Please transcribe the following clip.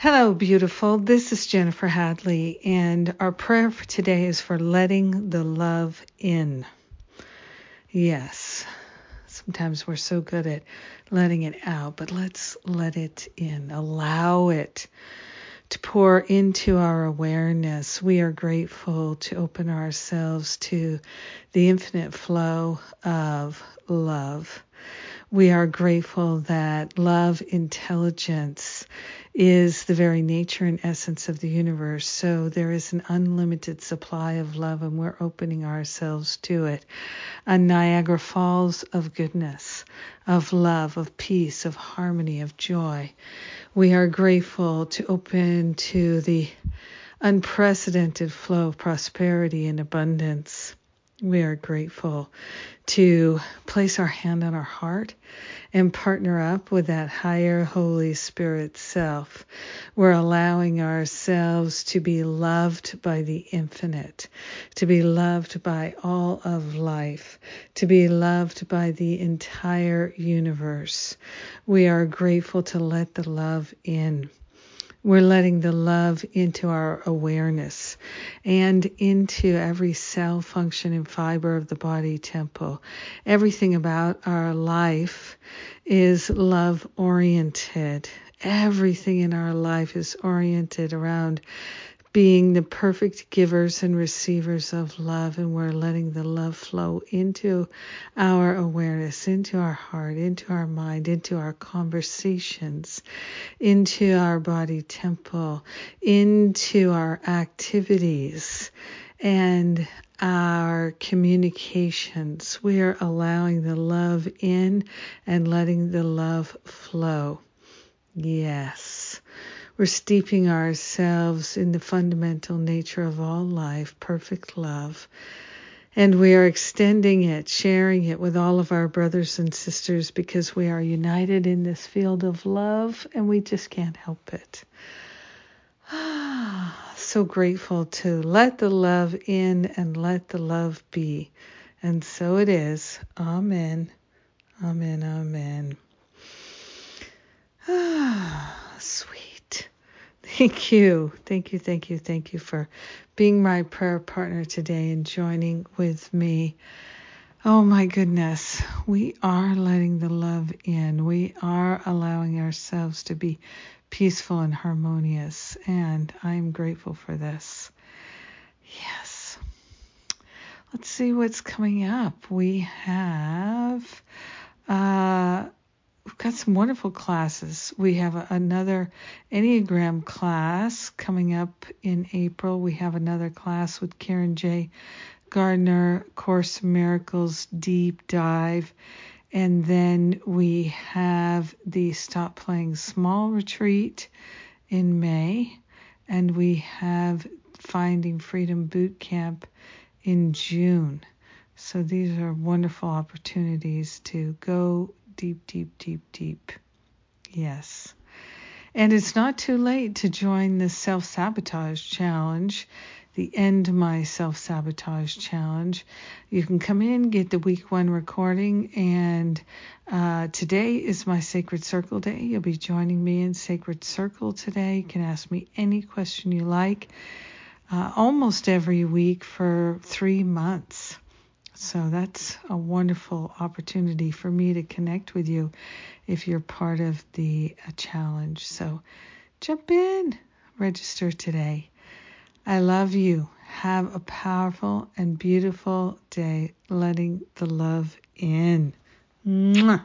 Hello, beautiful. This is Jennifer Hadley, and our prayer for today is for letting the love in. Yes, sometimes we're so good at letting it out, but let's let it in. Allow it to pour into our awareness. We are grateful to open ourselves to the infinite flow of love. We are grateful that love intelligence is the very nature and essence of the universe. So there is an unlimited supply of love, and we're opening ourselves to it. A Niagara Falls of goodness, of love, of peace, of harmony, of joy. We are grateful to open to the unprecedented flow of prosperity and abundance. We are grateful to place our hand on our heart and partner up with that higher Holy Spirit self. We're allowing ourselves to be loved by the infinite, to be loved by all of life, to be loved by the entire universe. We are grateful to let the love in. We're letting the love into our awareness and into every cell, function, and fiber of the body temple. Everything about our life is love oriented. Everything in our life is oriented around being the perfect givers and receivers of love, and we're letting the love flow into our awareness, into our heart, into our mind, into our conversations, into our body temple, into our activities, and our communications. We are allowing the love in and letting the love flow. Yes. We're steeping ourselves in the fundamental nature of all life, perfect love. And we are extending it, sharing it with all of our brothers and sisters because we are united in this field of love and we just can't help it. so grateful to let the love in and let the love be. And so it is. Amen. Amen. Amen. Ah. Thank you. Thank you. Thank you. Thank you for being my prayer partner today and joining with me. Oh my goodness. We are letting the love in. We are allowing ourselves to be peaceful and harmonious. And I'm grateful for this. Yes. Let's see what's coming up. We have. Uh, got some wonderful classes. We have another Enneagram class coming up in April. We have another class with Karen J. Gardner, Course Miracles Deep Dive. And then we have the Stop Playing Small retreat in May. And we have Finding Freedom Boot Camp in June. So these are wonderful opportunities to go deep, deep, deep, deep. Yes. And it's not too late to join the self sabotage challenge, the End My Self Sabotage Challenge. You can come in, get the week one recording, and uh, today is my Sacred Circle Day. You'll be joining me in Sacred Circle today. You can ask me any question you like uh, almost every week for three months. So that's a wonderful opportunity for me to connect with you if you're part of the uh, challenge. So jump in, register today. I love you. Have a powerful and beautiful day letting the love in. Mwah.